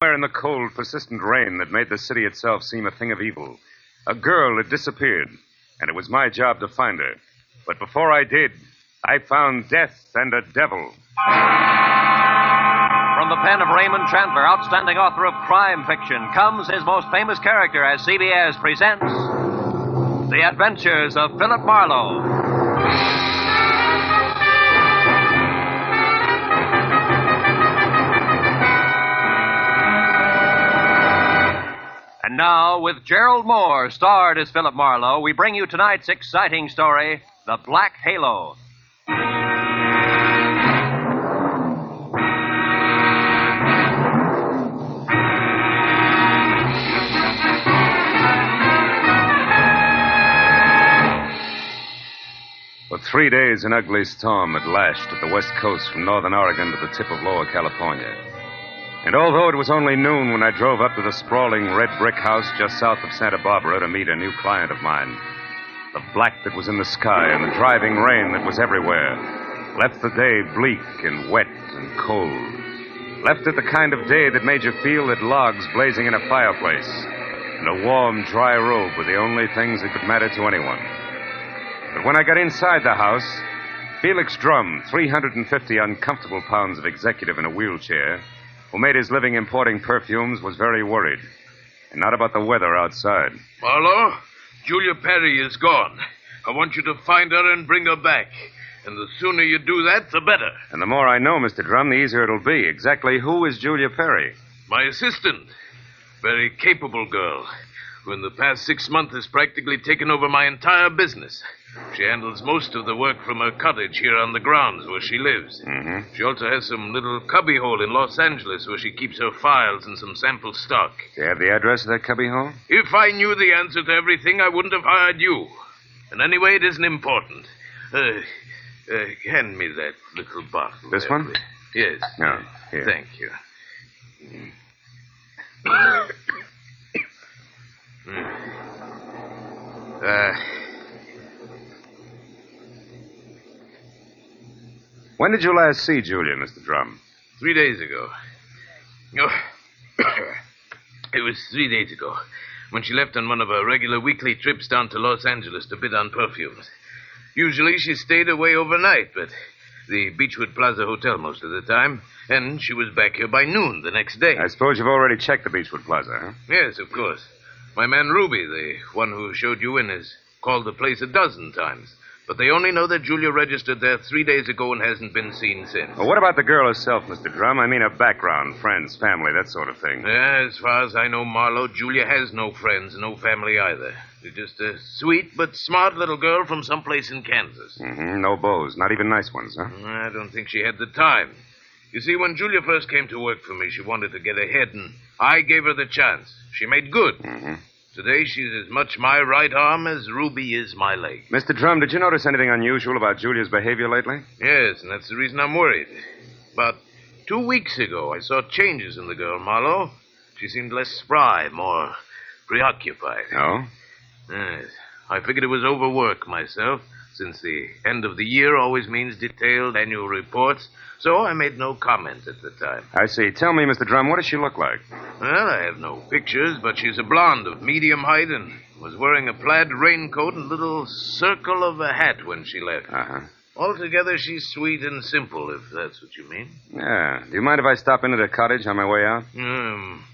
Somewhere in the cold, persistent rain that made the city itself seem a thing of evil, a girl had disappeared, and it was my job to find her. But before I did, I found death and a devil. From the pen of Raymond Chandler, outstanding author of crime fiction, comes his most famous character as CBS presents The Adventures of Philip Marlowe. Now, with Gerald Mohr, starred as Philip Marlowe, we bring you tonight's exciting story The Black Halo. For three days, an ugly storm had lashed at the west coast from northern Oregon to the tip of lower California. And although it was only noon when I drove up to the sprawling red brick house just south of Santa Barbara to meet a new client of mine, the black that was in the sky and the driving rain that was everywhere left the day bleak and wet and cold. Left it the kind of day that made you feel that logs blazing in a fireplace and a warm, dry robe were the only things that could matter to anyone. But when I got inside the house, Felix Drum, 350 uncomfortable pounds of executive in a wheelchair, who made his living importing perfumes, was very worried. And not about the weather outside. Marlowe, Julia Perry is gone. I want you to find her and bring her back. And the sooner you do that, the better. And the more I know, Mr. Drum, the easier it'll be. Exactly who is Julia Perry? My assistant. Very capable girl, who in the past six months has practically taken over my entire business. She handles most of the work from her cottage here on the grounds where she lives. Mm-hmm. She also has some little cubbyhole in Los Angeles where she keeps her files and some sample stock. Do you have the address of that cubbyhole? If I knew the answer to everything, I wouldn't have hired you. And anyway, it isn't important. Uh, uh, hand me that little bottle. This there, one? please. Yes. No. Here. Thank you. uh, When did you last see Julia, Mr. Drum? three days ago. Oh, it was three days ago when she left on one of her regular weekly trips down to Los Angeles to bid on perfumes. Usually she stayed away overnight, but the Beechwood Plaza Hotel most of the time, and she was back here by noon the next day. I suppose you've already checked the Beechwood Plaza, huh? Yes, of course. My man Ruby, the one who showed you in, has called the place a dozen times. But they only know that Julia registered there three days ago and hasn't been seen since. Well, what about the girl herself, Mr. Drum? I mean, her background, friends, family, that sort of thing. Yeah, as far as I know, Marlowe, Julia has no friends, no family either. She's just a sweet but smart little girl from someplace in Kansas. Mm-hmm. No beaux, not even nice ones, huh? I don't think she had the time. You see, when Julia first came to work for me, she wanted to get ahead, and I gave her the chance. She made good. Mm-hmm. Today, she's as much my right arm as Ruby is my leg. Mr. Drum, did you notice anything unusual about Julia's behavior lately? Yes, and that's the reason I'm worried. About two weeks ago, I saw changes in the girl, Marlowe. She seemed less spry, more preoccupied. No? Yes. I figured it was overwork myself, since the end of the year always means detailed annual reports, so I made no comment at the time. I see. Tell me, Mr. Drum, what does she look like? Well, I have no pictures, but she's a blonde of medium height and was wearing a plaid raincoat and little circle of a hat when she left. Uh-huh. Altogether, she's sweet and simple, if that's what you mean. Yeah. Do you mind if I stop into the cottage on my way out? Um,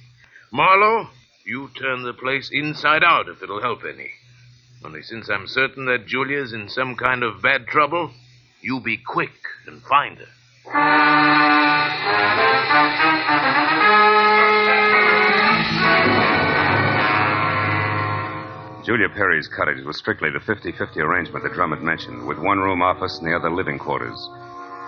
Marlowe, you turn the place inside out if it'll help any. Only since I'm certain that Julia's in some kind of bad trouble, you be quick and find her. Julia Perry's cottage was strictly the 50 50 arrangement that Drum had mentioned, with one room office and the other living quarters.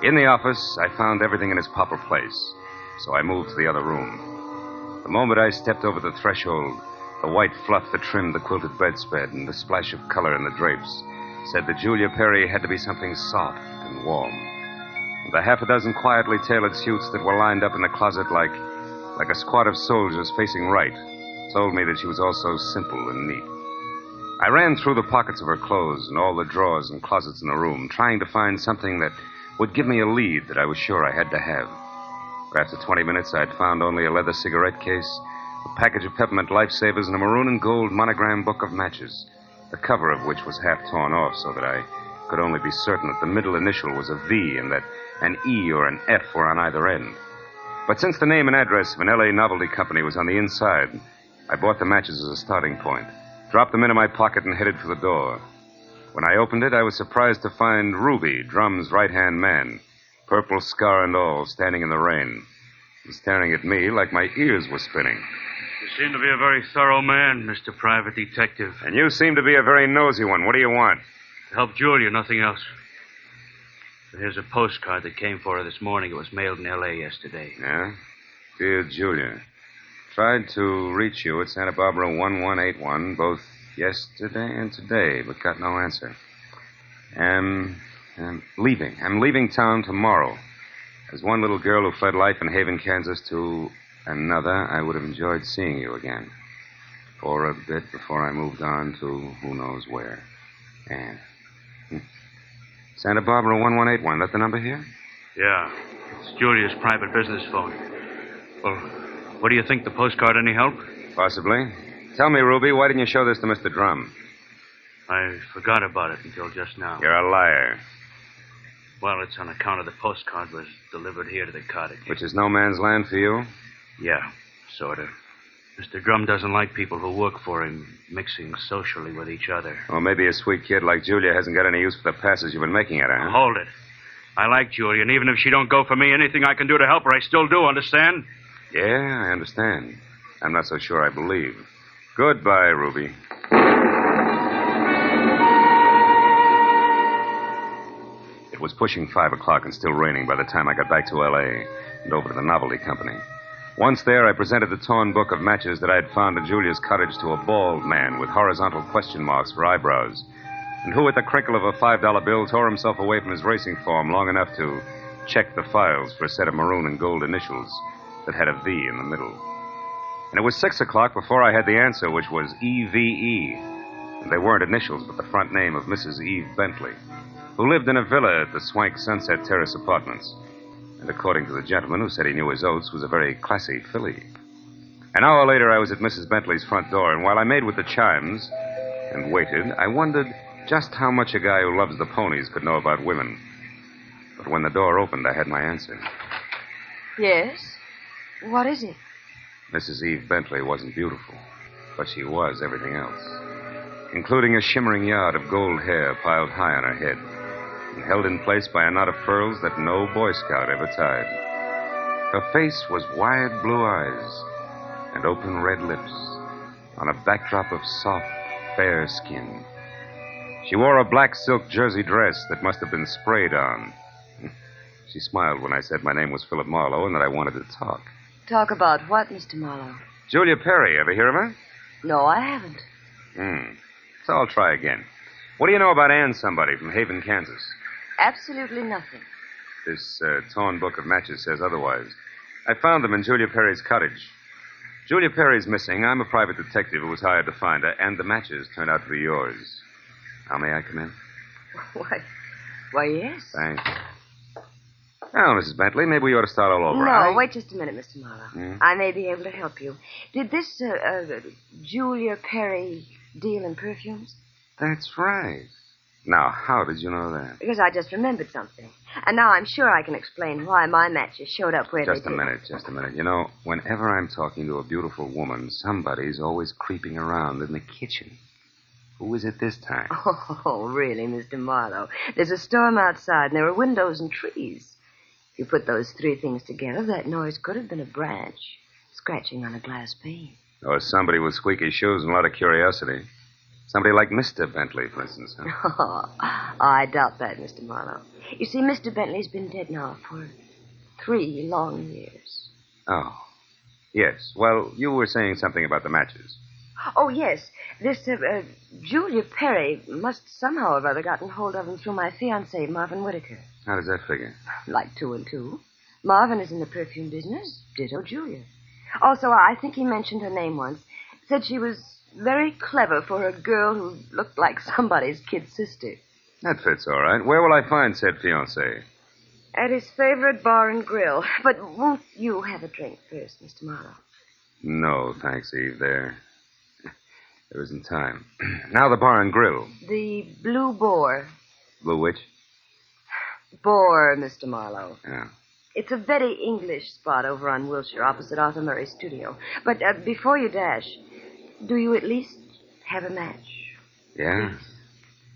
In the office, I found everything in its proper place, so I moved to the other room. The moment I stepped over the threshold, the white fluff that trimmed the quilted bedspread and the splash of color in the drapes said that Julia Perry had to be something soft and warm. And the half a dozen quietly tailored suits that were lined up in the closet like, like a squad of soldiers facing right told me that she was also simple and neat. I ran through the pockets of her clothes and all the drawers and closets in the room, trying to find something that would give me a lead that I was sure I had to have. After 20 minutes, I'd found only a leather cigarette case, a package of peppermint lifesavers, and a maroon and gold monogram book of matches, the cover of which was half torn off so that I could only be certain that the middle initial was a V and that an E or an F were on either end. But since the name and address of an L.A. novelty company was on the inside, I bought the matches as a starting point, dropped them into my pocket, and headed for the door. When I opened it, I was surprised to find Ruby, Drum's right hand man, purple scar and all, standing in the rain, and staring at me like my ears were spinning. You seem to be a very thorough man, Mr. Private Detective. And you seem to be a very nosy one. What do you want? To help Julia, nothing else. Here's a postcard that came for her this morning. It was mailed in L.A. yesterday. Yeah? Dear Julia, tried to reach you at Santa Barbara 1181 both yesterday and today, but got no answer. Am, am leaving. I'm leaving town tomorrow. As one little girl who fled life in Haven, Kansas to another, I would have enjoyed seeing you again. For a bit before I moved on to who knows where. Anne. Hmm. Santa Barbara 1181. That the number here? Yeah. It's Julia's private business phone. Well, what do you think? The postcard any help? Possibly. Tell me, Ruby, why didn't you show this to Mr. Drum? I forgot about it until just now. You're a liar. Well, it's on account of the postcard was delivered here to the cottage. Which is no man's land for you? Yeah, sort of. Mr. Drum doesn't like people who work for him mixing socially with each other. Or maybe a sweet kid like Julia hasn't got any use for the passes you've been making at her, huh? Hold it. I like Julia, and even if she don't go for me, anything I can do to help her, I still do, understand? Yeah, I understand. I'm not so sure I believe. Goodbye, Ruby. It was pushing five o'clock and still raining by the time I got back to L.A. and over to the novelty company. Once there, I presented the torn book of matches that I had found at Julia's cottage to a bald man with horizontal question marks for eyebrows, and who, with the crinkle of a $5 bill, tore himself away from his racing form long enough to check the files for a set of maroon and gold initials that had a V in the middle. And it was six o'clock before I had the answer, which was EVE. And they weren't initials, but the front name of Mrs. Eve Bentley, who lived in a villa at the Swank Sunset Terrace Apartments. And according to the gentleman who said he knew his oats, was a very classy filly. An hour later, I was at Mrs. Bentley's front door, and while I made with the chimes and waited, I wondered just how much a guy who loves the ponies could know about women. But when the door opened, I had my answer. Yes? What is it? Mrs. Eve Bentley wasn't beautiful, but she was everything else, including a shimmering yard of gold hair piled high on her head and held in place by a knot of pearls that no Boy Scout ever tied. Her face was wide blue eyes and open red lips on a backdrop of soft, fair skin. She wore a black silk jersey dress that must have been sprayed on. She smiled when I said my name was Philip Marlowe and that I wanted to talk. Talk about what, Mr. Marlowe? Julia Perry, ever hear of her? No, I haven't. Hmm. So I'll try again. What do you know about Ann somebody from Haven, Kansas? Absolutely nothing. This uh, torn book of matches says otherwise. I found them in Julia Perry's cottage. Julia Perry's missing. I'm a private detective who was hired to find her, and the matches turned out to be yours. Now, may I come in? Why, why, yes. Thanks. Now, Mrs. Bentley, maybe we ought to start all over. No, I- wait just a minute, Mr. Marlowe. Hmm? I may be able to help you. Did this uh, uh, Julia Perry deal in perfumes? That's right. Now, how did you know that? Because I just remembered something. And now I'm sure I can explain why my matches showed up where they did. Just a minute, just a minute. You know, whenever I'm talking to a beautiful woman, somebody's always creeping around in the kitchen. Who is it this time? Oh, really, Mr. Marlowe? There's a storm outside, and there are windows and trees. If you put those three things together, that noise could have been a branch scratching on a glass pane. Or somebody with squeaky shoes and a lot of curiosity. Somebody like Mr. Bentley, for instance. Huh? Oh, I doubt that, Mr. Marlowe. You see, Mr. Bentley's been dead now for three long years. Oh. Yes. Well, you were saying something about the matches. Oh, yes. This uh, uh, Julia Perry must somehow or other gotten hold of him through my fiancé, Marvin Whitaker. How does that figure? Like two and two. Marvin is in the perfume business. Ditto Julia. Also, I think he mentioned her name once. Said she was very clever for a girl who looked like somebody's kid sister. That fits all right. Where will I find said fiancé? At his favorite bar and grill. But won't you have a drink first, Mr. Marlowe? No, thanks, Eve. There. There isn't time. now the bar and grill. The Blue Boar. Blue which? Boar, Mr. Marlowe. Yeah. It's a very English spot over on Wilshire, opposite Arthur Murray's studio. But uh, before you dash, do you at least have a match? Yeah?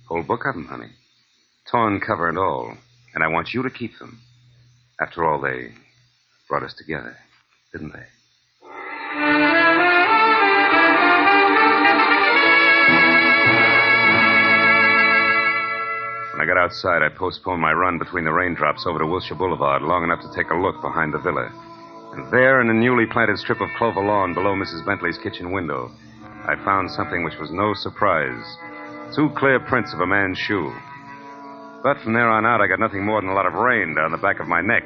Whole book of 'em, honey. Torn cover and all. And I want you to keep them. After all, they brought us together, didn't they? When I got outside, I postponed my run between the raindrops over to Wilshire Boulevard long enough to take a look behind the villa. And there, in a newly planted strip of clover lawn below Mrs. Bentley's kitchen window, I found something which was no surprise two clear prints of a man's shoe. But from there on out, I got nothing more than a lot of rain down the back of my neck.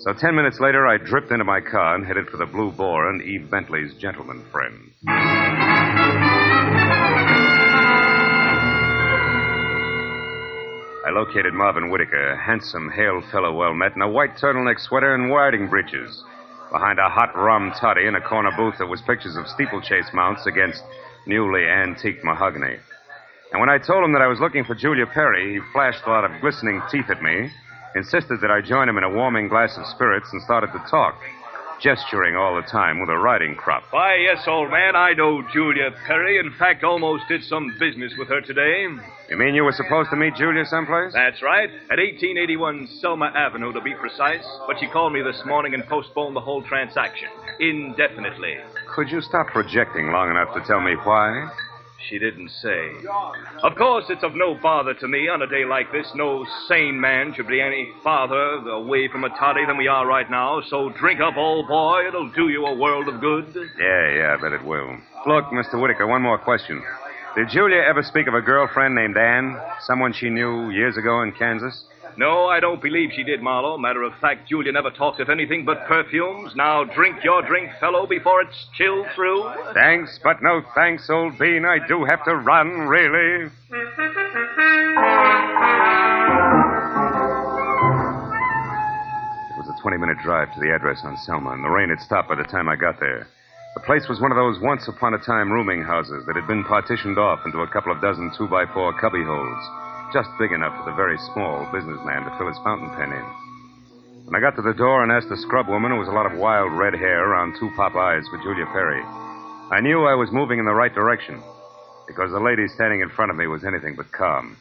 So ten minutes later, I dripped into my car and headed for the Blue Boar and Eve Bentley's gentleman friend. I located Marvin Whitaker, a handsome, hale fellow well met, in a white turtleneck sweater and riding breeches, behind a hot rum toddy in a corner booth that was pictures of steeplechase mounts against newly antique mahogany. And when I told him that I was looking for Julia Perry, he flashed a lot of glistening teeth at me, insisted that I join him in a warming glass of spirits, and started to talk, gesturing all the time with a riding crop. Why, yes, old man, I know Julia Perry. In fact, almost did some business with her today. You mean you were supposed to meet Julia someplace? That's right. At 1881 Selma Avenue, to be precise. But she called me this morning and postponed the whole transaction. Indefinitely. Could you stop projecting long enough to tell me why? She didn't say. Of course, it's of no bother to me on a day like this. No sane man should be any farther away from a toddy than we are right now. So drink up, old boy. It'll do you a world of good. Yeah, yeah, I bet it will. Look, Mr. Whitaker, one more question. Did Julia ever speak of a girlfriend named Anne? Someone she knew years ago in Kansas? No, I don't believe she did, Marlowe. Matter of fact, Julia never talked of anything but perfumes. Now drink your drink, fellow, before it's chilled through. Thanks, but no thanks, old bean. I do have to run, really. It was a 20 minute drive to the address on Selma, and the rain had stopped by the time I got there. The place was one of those once upon a time rooming houses that had been partitioned off into a couple of dozen two by four cubby holes, just big enough for the very small businessman to fill his fountain pen in. When I got to the door and asked the scrub woman, who was a lot of wild red hair around two pop eyes for Julia Perry, I knew I was moving in the right direction because the lady standing in front of me was anything but calm.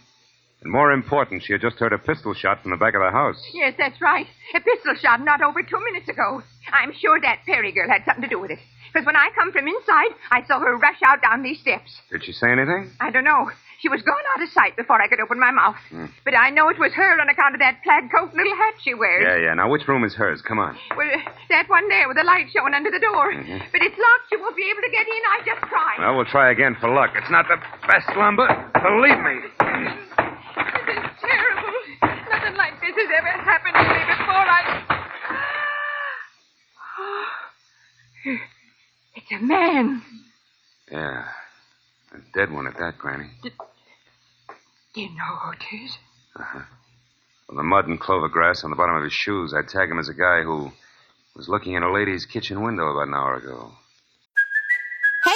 And more important, she had just heard a pistol shot from the back of the house. Yes, that's right. A pistol shot not over two minutes ago. I'm sure that Perry girl had something to do with it. Because when I come from inside, I saw her rush out down these steps. Did she say anything? I don't know. She was gone out of sight before I could open my mouth. Hmm. But I know it was her on account of that plaid coat and little hat she wears. Yeah, yeah. Now, which room is hers? Come on. Well, that one there with the light showing under the door. Mm-hmm. But it's locked. She won't be able to get in. I just tried. Well, we'll try again for luck. It's not the best lumber. Believe me. This is terrible. Nothing like this has ever happened to me before. I. It's a man. Yeah. A dead one at that, Granny. You know who it is? Uh-huh. From the mud and clover grass on the bottom of his shoes, I'd tag him as a guy who was looking in a lady's kitchen window about an hour ago.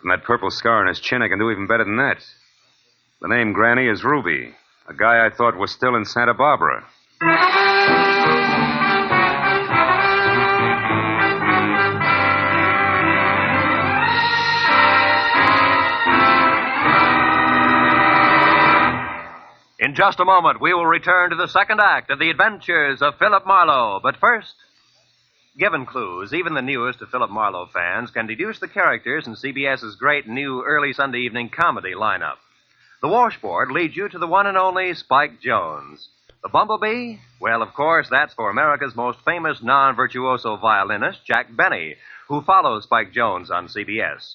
From that purple scar on his chin, I can do even better than that. The name Granny is Ruby, a guy I thought was still in Santa Barbara. In just a moment, we will return to the second act of the adventures of Philip Marlowe. But first, given clues, even the newest of Philip Marlowe fans can deduce the characters in CBS's great new early Sunday evening comedy lineup. The washboard leads you to the one and only Spike Jones. The Bumblebee? Well, of course, that's for America's most famous non virtuoso violinist, Jack Benny, who follows Spike Jones on CBS.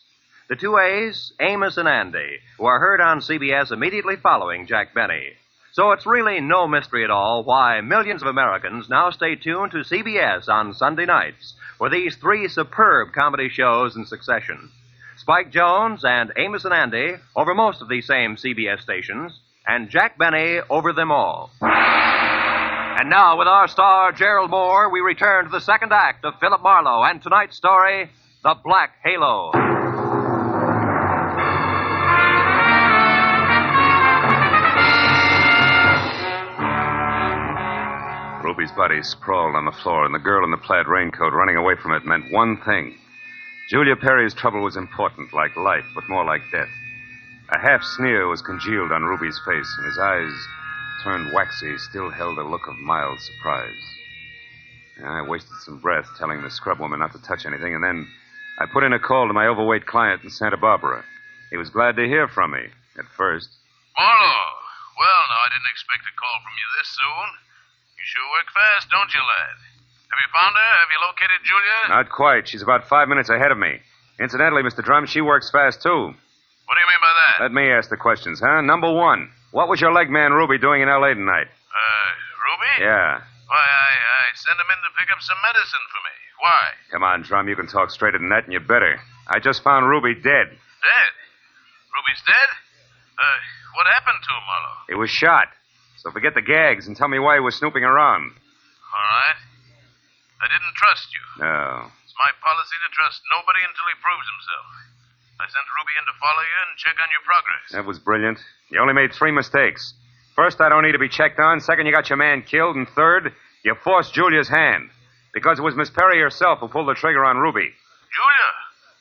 The two A's, Amos and Andy, who are heard on CBS immediately following Jack Benny. So it's really no mystery at all why millions of Americans now stay tuned to CBS on Sunday nights for these three superb comedy shows in succession. Spike Jones and Amos and Andy over most of these same CBS stations, and Jack Benny over them all. And now, with our star, Gerald Mohr, we return to the second act of Philip Marlowe and tonight's story, The Black Halo. Ruby's body sprawled on the floor, and the girl in the plaid raincoat running away from it meant one thing. Julia Perry's trouble was important, like life, but more like death. A half sneer was congealed on Ruby's face, and his eyes, turned waxy, still held a look of mild surprise. I wasted some breath telling the scrub woman not to touch anything, and then I put in a call to my overweight client in Santa Barbara. He was glad to hear from me, at first. Marlowe. Well, now, I didn't expect a call from you this soon. You sure work fast, don't you, lad? Have you found her? Have you located Julia? Not quite. She's about five minutes ahead of me. Incidentally, Mr. Drum, she works fast, too. What do you mean by that? Let me ask the questions, huh? Number one, what was your leg man Ruby doing in L.A. tonight? Uh, Ruby? Yeah. Why, I, I sent him in to pick up some medicine for me. Why? Come on, Drum, you can talk straighter than that, and you better. I just found Ruby dead. Dead? Ruby's dead? Uh, what happened to him, Marlowe? He was shot. So forget the gags and tell me why he was snooping around. All right. I didn't trust you. No. It's my policy to trust nobody until he proves himself. I sent Ruby in to follow you and check on your progress. That was brilliant. You only made three mistakes. First, I don't need to be checked on. Second, you got your man killed. And third, you forced Julia's hand. Because it was Miss Perry herself who pulled the trigger on Ruby. Julia?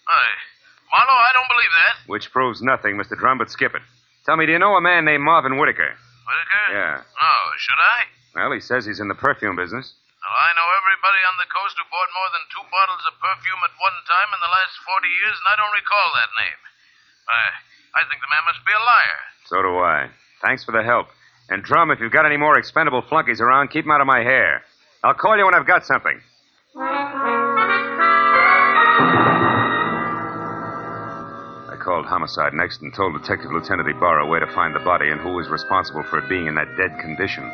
I. Marlowe, I don't believe that. Which proves nothing, Mr. Drum, but skip it. Tell me, do you know a man named Marvin Whitaker? Whitaker? Yeah. No, should I? Well, he says he's in the perfume business. Well, I know everybody on the coast who bought more than two bottles of perfume at one time in the last 40 years, and I don't recall that name. I, I think the man must be a liar. So do I. Thanks for the help. And, Drum, if you've got any more expendable flunkies around, keep 'em out of my hair. I'll call you when I've got something. Called homicide next and told Detective Lieutenant Ibarra where to find the body and who was responsible for it being in that dead condition.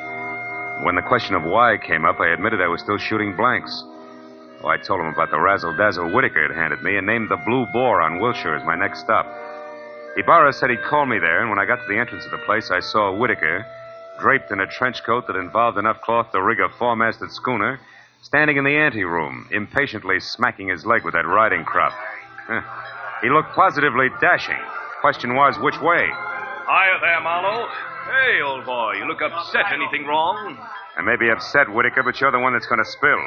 When the question of why came up, I admitted I was still shooting blanks. Oh, I told him about the razzle dazzle Whitaker had handed me and named the Blue Boar on Wilshire as my next stop. Ibarra said he'd call me there, and when I got to the entrance of the place, I saw Whitaker, draped in a trench coat that involved enough cloth to rig a four masted schooner, standing in the anteroom, impatiently smacking his leg with that riding crop. He looked positively dashing. Question was, which way? Hiya there, Marlowe. Hey, old boy, you look upset. Anything wrong? I may be upset, Whitaker, but you're the one that's going to spill.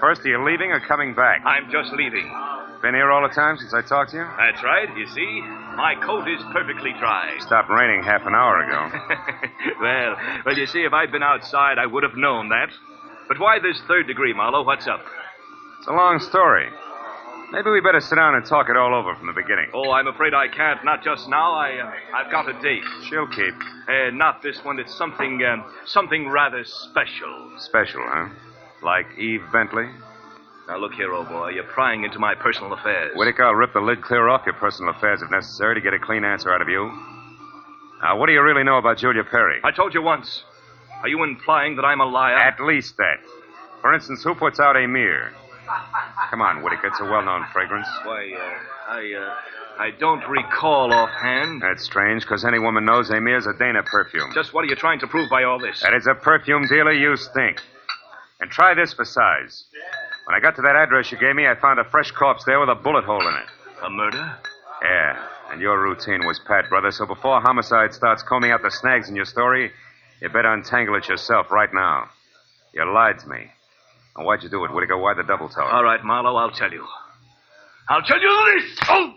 First, are you leaving or coming back? I'm just leaving. Been here all the time since I talked to you? That's right, you see. My coat is perfectly dry. Stopped raining half an hour ago. well, well, you see, if I'd been outside, I would have known that. But why this third degree, Marlowe? What's up? It's a long story. Maybe we better sit down and talk it all over from the beginning. Oh, I'm afraid I can't. Not just now. I, uh, I've got a date. She'll keep. Uh, not this one. It's something, um, something rather special. Special, huh? Like Eve Bentley? Now, look here, old boy. You're prying into my personal affairs. Whitaker, I'll rip the lid clear off your personal affairs if necessary to get a clean answer out of you. Now, what do you really know about Julia Perry? I told you once. Are you implying that I'm a liar? At least that. For instance, who puts out Emir? Come on, Whitaker. It's a well-known fragrance. Why, uh, I, uh, I don't recall offhand. That's strange, because any woman knows Emir's a Dana perfume. Just what are you trying to prove by all this? That is a perfume dealer, you stink. And try this for size. When I got to that address you gave me, I found a fresh corpse there with a bullet hole in it. A murder? Yeah, and your routine was pat, brother, so before homicide starts combing out the snags in your story, you better untangle it yourself right now. You lied to me. Now, why'd you do it, Whitaker? Why the double talk? All right, Marlowe, I'll tell you. I'll tell you this! Oh!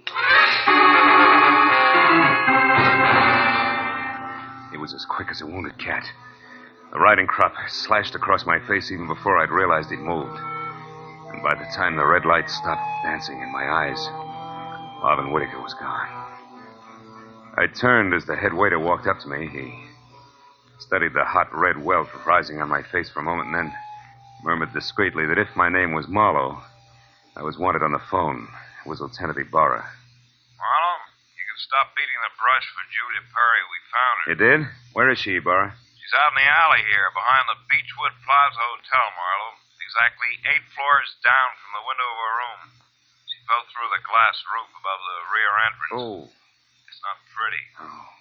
He was as quick as a wounded cat. The riding crop slashed across my face even before I'd realized he'd moved. And by the time the red light stopped dancing in my eyes, Marvin Whitaker was gone. I turned as the head waiter walked up to me. He Studied the hot red welt rising on my face for a moment and then murmured discreetly that if my name was Marlowe, I was wanted on the phone. It was Lieutenant Ibarra. Marlowe, you can stop beating the brush for Julia Perry. We found her. You did? Where is she, Ibarra? She's out in the alley here, behind the Beechwood Plaza Hotel, Marlowe. Exactly eight floors down from the window of her room. She fell through the glass roof above the rear entrance. Oh. It's not pretty. Oh.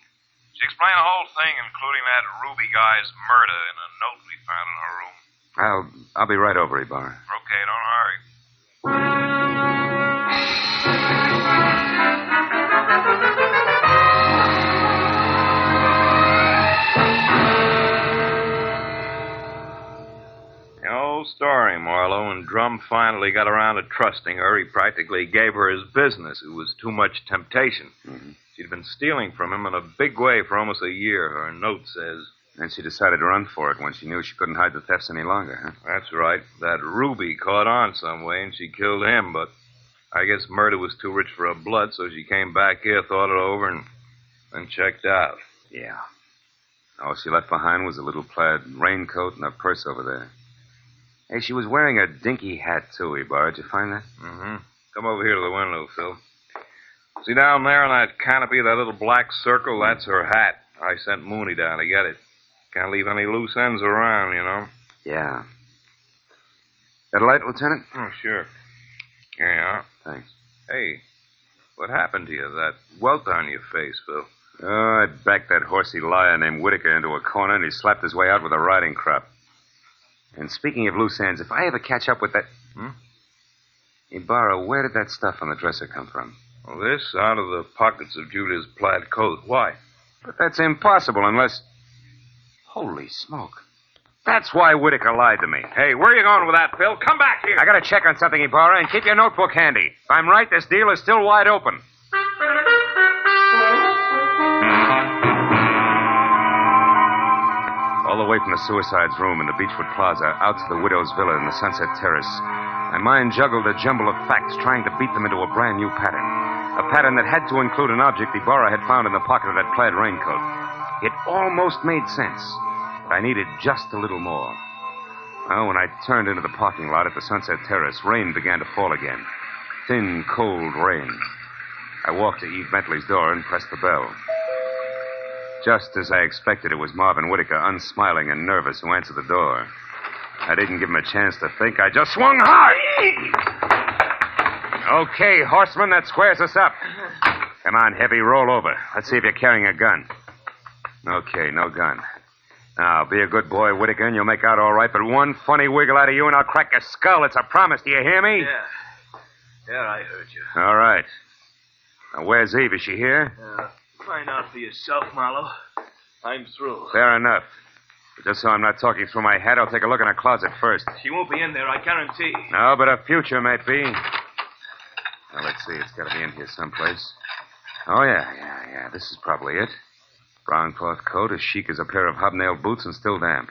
She explained the whole thing, including that Ruby guy's murder, in a note we found in her room. I'll I'll be right over, Ibarra. Okay, don't hurry. The old story, Marlowe. When Drum finally got around to trusting her, he practically gave her his business. It was too much temptation. Mm-hmm. She'd been stealing from him in a big way for almost a year, her note says. And she decided to run for it when she knew she couldn't hide the thefts any longer, huh? That's right. That Ruby caught on some way, and she killed him, but I guess murder was too rich for her blood, so she came back here, thought it over, and then checked out. Yeah. All she left behind was a little plaid raincoat and a purse over there. Hey, she was wearing a dinky hat, too, Ibarra. Did you find that? Mm-hmm. Come over here to the window, Phil. See down there on that canopy, that little black circle? That's her hat. I sent Mooney down to get it. Can't leave any loose ends around, you know. Yeah. Got a light, Lieutenant? Oh, sure. Here you are. Thanks. Hey, what happened to you? That welt on your face, Phil. Oh, I backed that horsey liar named Whitaker into a corner, and he slapped his way out with a riding crop. And speaking of loose ends, if I ever catch up with that. Hmm? Ibarra, where did that stuff on the dresser come from? Well, this out of the pockets of Julia's plaid coat. Why? But that's impossible unless. Holy smoke. That's why Whitaker lied to me. Hey, where are you going with that, Phil? Come back here. I gotta check on something, Ibarra, and keep your notebook handy. If I'm right, this deal is still wide open. All the way from the suicide's room in the Beechwood Plaza out to the widow's villa in the Sunset Terrace, my mind juggled a jumble of facts, trying to beat them into a brand new pattern. A pattern that had to include an object Ibarra had found in the pocket of that plaid raincoat. It almost made sense, but I needed just a little more. Well, when I turned into the parking lot at the Sunset Terrace, rain began to fall again. Thin, cold rain. I walked to Eve Bentley's door and pressed the bell. Just as I expected, it was Marvin Whitaker, unsmiling and nervous, who answered the door. I didn't give him a chance to think. I just swung hard. Okay, horseman, that squares us up. Come on, Heavy, roll over. Let's see if you're carrying a gun. Okay, no gun. Now, be a good boy, Whitaker, and you'll make out all right, but one funny wiggle out of you and I'll crack your skull. It's a promise. Do you hear me? Yeah. Yeah, I heard you. All right. Now, where's Eve? Is she here? Uh, find out for yourself, Marlowe. I'm through. Fair enough. But just so I'm not talking through my head, I'll take a look in her closet first. She won't be in there, I guarantee. No, but her future might be. Now, let's see. It's got to be in here someplace. Oh, yeah, yeah, yeah. This is probably it. Brown cloth coat, as chic as a pair of hobnailed boots, and still damp.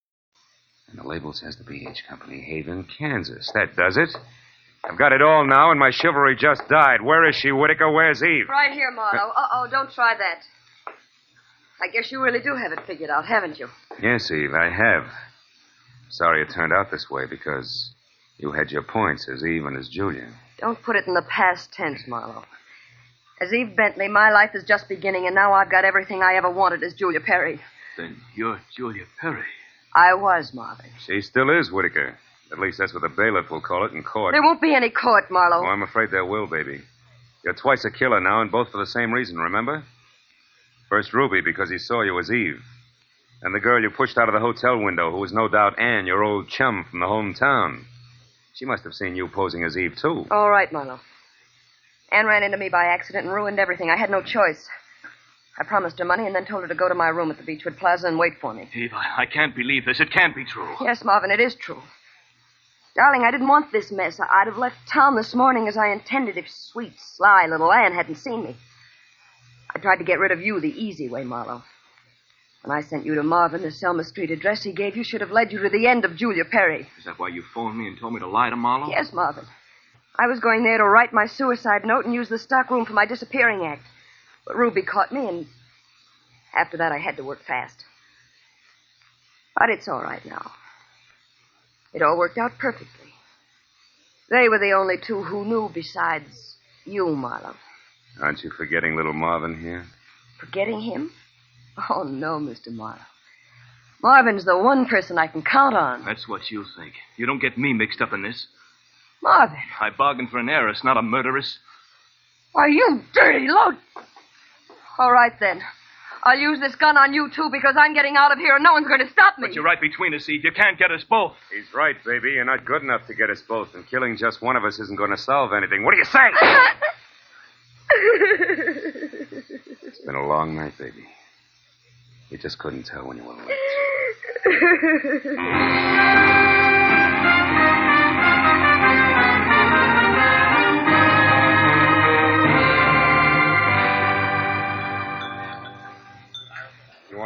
And the label says the BH Company, Haven, Kansas. That does it. I've got it all now, and my chivalry just died. Where is she, Whitaker? Where's Eve? Right here, Marlowe. Uh oh, don't try that. I guess you really do have it figured out, haven't you? Yes, Eve, I have. Sorry it turned out this way because you had your points as Eve and as Julia. Don't put it in the past tense, Marlowe. As Eve Bentley, my life is just beginning, and now I've got everything I ever wanted as Julia Perry. Then you're Julia Perry. I was, Marvin. She still is Whitaker. At least that's what the bailiff will call it in court. There won't be any court, Marlowe. Oh, I'm afraid there will, baby. You're twice a killer now, and both for the same reason, remember? First Ruby, because he saw you as Eve. And the girl you pushed out of the hotel window, who was no doubt Anne, your old chum from the hometown. She must have seen you posing as Eve, too. All right, Marlowe. Anne ran into me by accident and ruined everything. I had no choice. I promised her money and then told her to go to my room at the Beechwood Plaza and wait for me. Eve, I, I can't believe this. It can't be true. Yes, Marvin, it is true. Darling, I didn't want this mess. I'd have left town this morning as I intended if sweet, sly little Anne hadn't seen me. I tried to get rid of you the easy way, Marlowe. When I sent you to Marvin, the Selma Street address he gave you should have led you to the end of Julia Perry. Is that why you phoned me and told me to lie to Marlowe? Yes, Marvin. I was going there to write my suicide note and use the stockroom for my disappearing act. But Ruby caught me, and after that I had to work fast. But it's all right now. It all worked out perfectly. They were the only two who knew besides you, Marlowe. Aren't you forgetting little Marvin here? Forgetting him? Oh, no, Mr. Marlowe. Marvin's the one person I can count on. That's what you think. You don't get me mixed up in this. Marvin, I bargained for an heiress, not a murderess. are you dirty load? All right, then. I'll use this gun on you, too, because I'm getting out of here and no one's going to stop me. But you're right between us, Eve. You can't get us both. He's right, baby. You're not good enough to get us both, and killing just one of us isn't going to solve anything. What do you say? it's been a long night, baby. You just couldn't tell when you were late.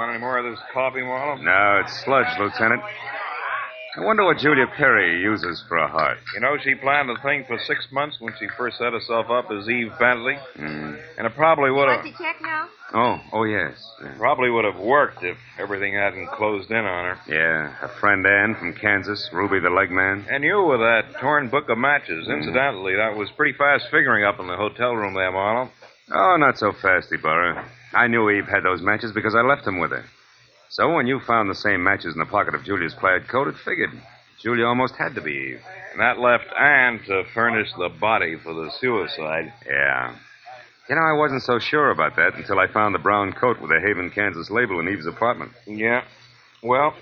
want any more of this coffee, Marlowe? No, it's sludge, Lieutenant. I wonder what Julia Perry uses for a heart. You know, she planned the thing for six months when she first set herself up as Eve Bentley. Mm. And it probably would have Want to check now? Oh, oh, yes. Probably would have worked if everything hadn't closed in on her. Yeah, her friend Ann from Kansas, Ruby the leg man. And you with that torn book of matches. Incidentally, that was pretty fast figuring up in the hotel room there, Marlowe. Oh, not so fast, Ibarra. I knew Eve had those matches because I left them with her. So when you found the same matches in the pocket of Julia's plaid coat, it figured. Julia almost had to be Eve. And that left Anne to furnish the body for the suicide. Yeah. You know, I wasn't so sure about that until I found the brown coat with the Haven, Kansas label in Eve's apartment. Yeah. Well,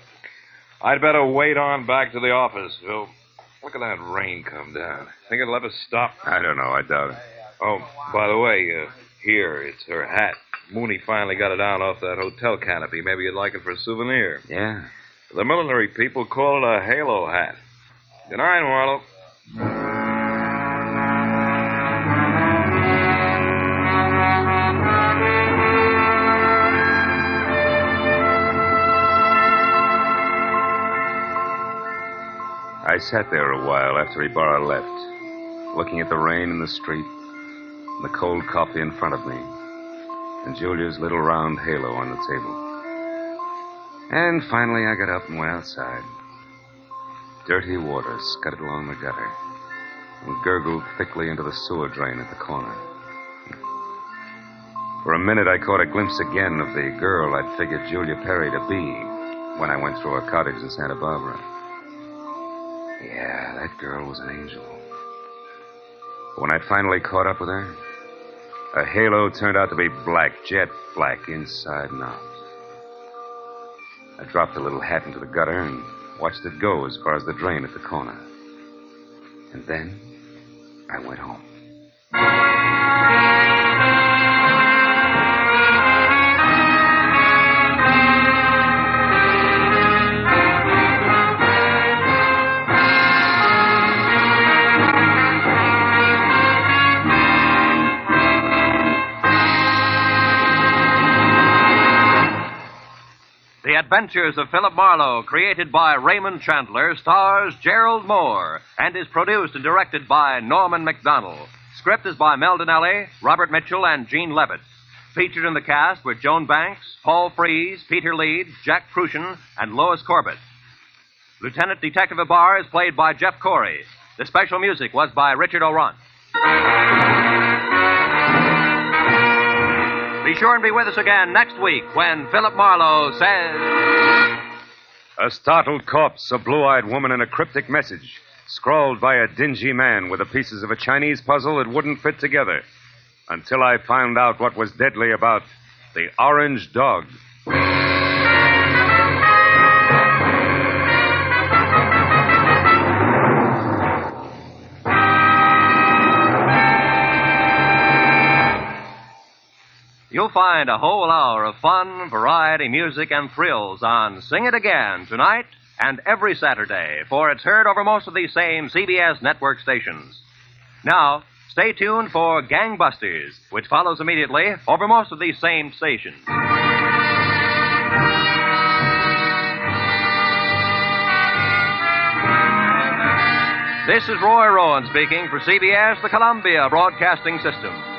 I'd better wait on back to the office, Phil. Look at that rain come down. Think it'll ever stop? I don't know. I doubt it. Oh, by the way, uh, here, it's her hat. Mooney finally got it down off that hotel canopy. Maybe you'd like it for a souvenir. Yeah. The millinery people call it a halo hat. Good night, Marlowe. I sat there a while after Ibarra left, looking at the rain in the street, and the cold coffee in front of me, and Julia's little round halo on the table. And finally, I got up and went outside. Dirty water scudded along the gutter and gurgled thickly into the sewer drain at the corner. For a minute, I caught a glimpse again of the girl I'd figured Julia Perry to be when I went through her cottage in Santa Barbara. Yeah, that girl was an angel. When I finally caught up with her, her halo turned out to be black, jet black, inside and out. I dropped the little hat into the gutter and watched it go as far as the drain at the corner. And then I went home. Adventures of Philip Marlowe, created by Raymond Chandler, stars Gerald Mohr and is produced and directed by Norman Macdonnell. Script is by Mel Dinelli, Robert Mitchell, and Gene Levitt. Featured in the cast were Joan Banks, Paul Frees, Peter Leeds, Jack Kruschen, and Lois Corbett. Lieutenant Detective Ibarra is played by Jeff Corey. The special music was by Richard Aurandt. Be sure and be with us again next week when Philip Marlowe says. A startled corpse, a blue eyed woman, and a cryptic message, scrawled by a dingy man with the pieces of a Chinese puzzle that wouldn't fit together. Until I found out what was deadly about the orange dog. You'll find a whole hour of fun, variety, music, and thrills on Sing It Again tonight and every Saturday, for it's heard over most of these same CBS network stations. Now, stay tuned for Gangbusters, which follows immediately over most of these same stations. This is Roy Rowan speaking for CBS, the Columbia Broadcasting System.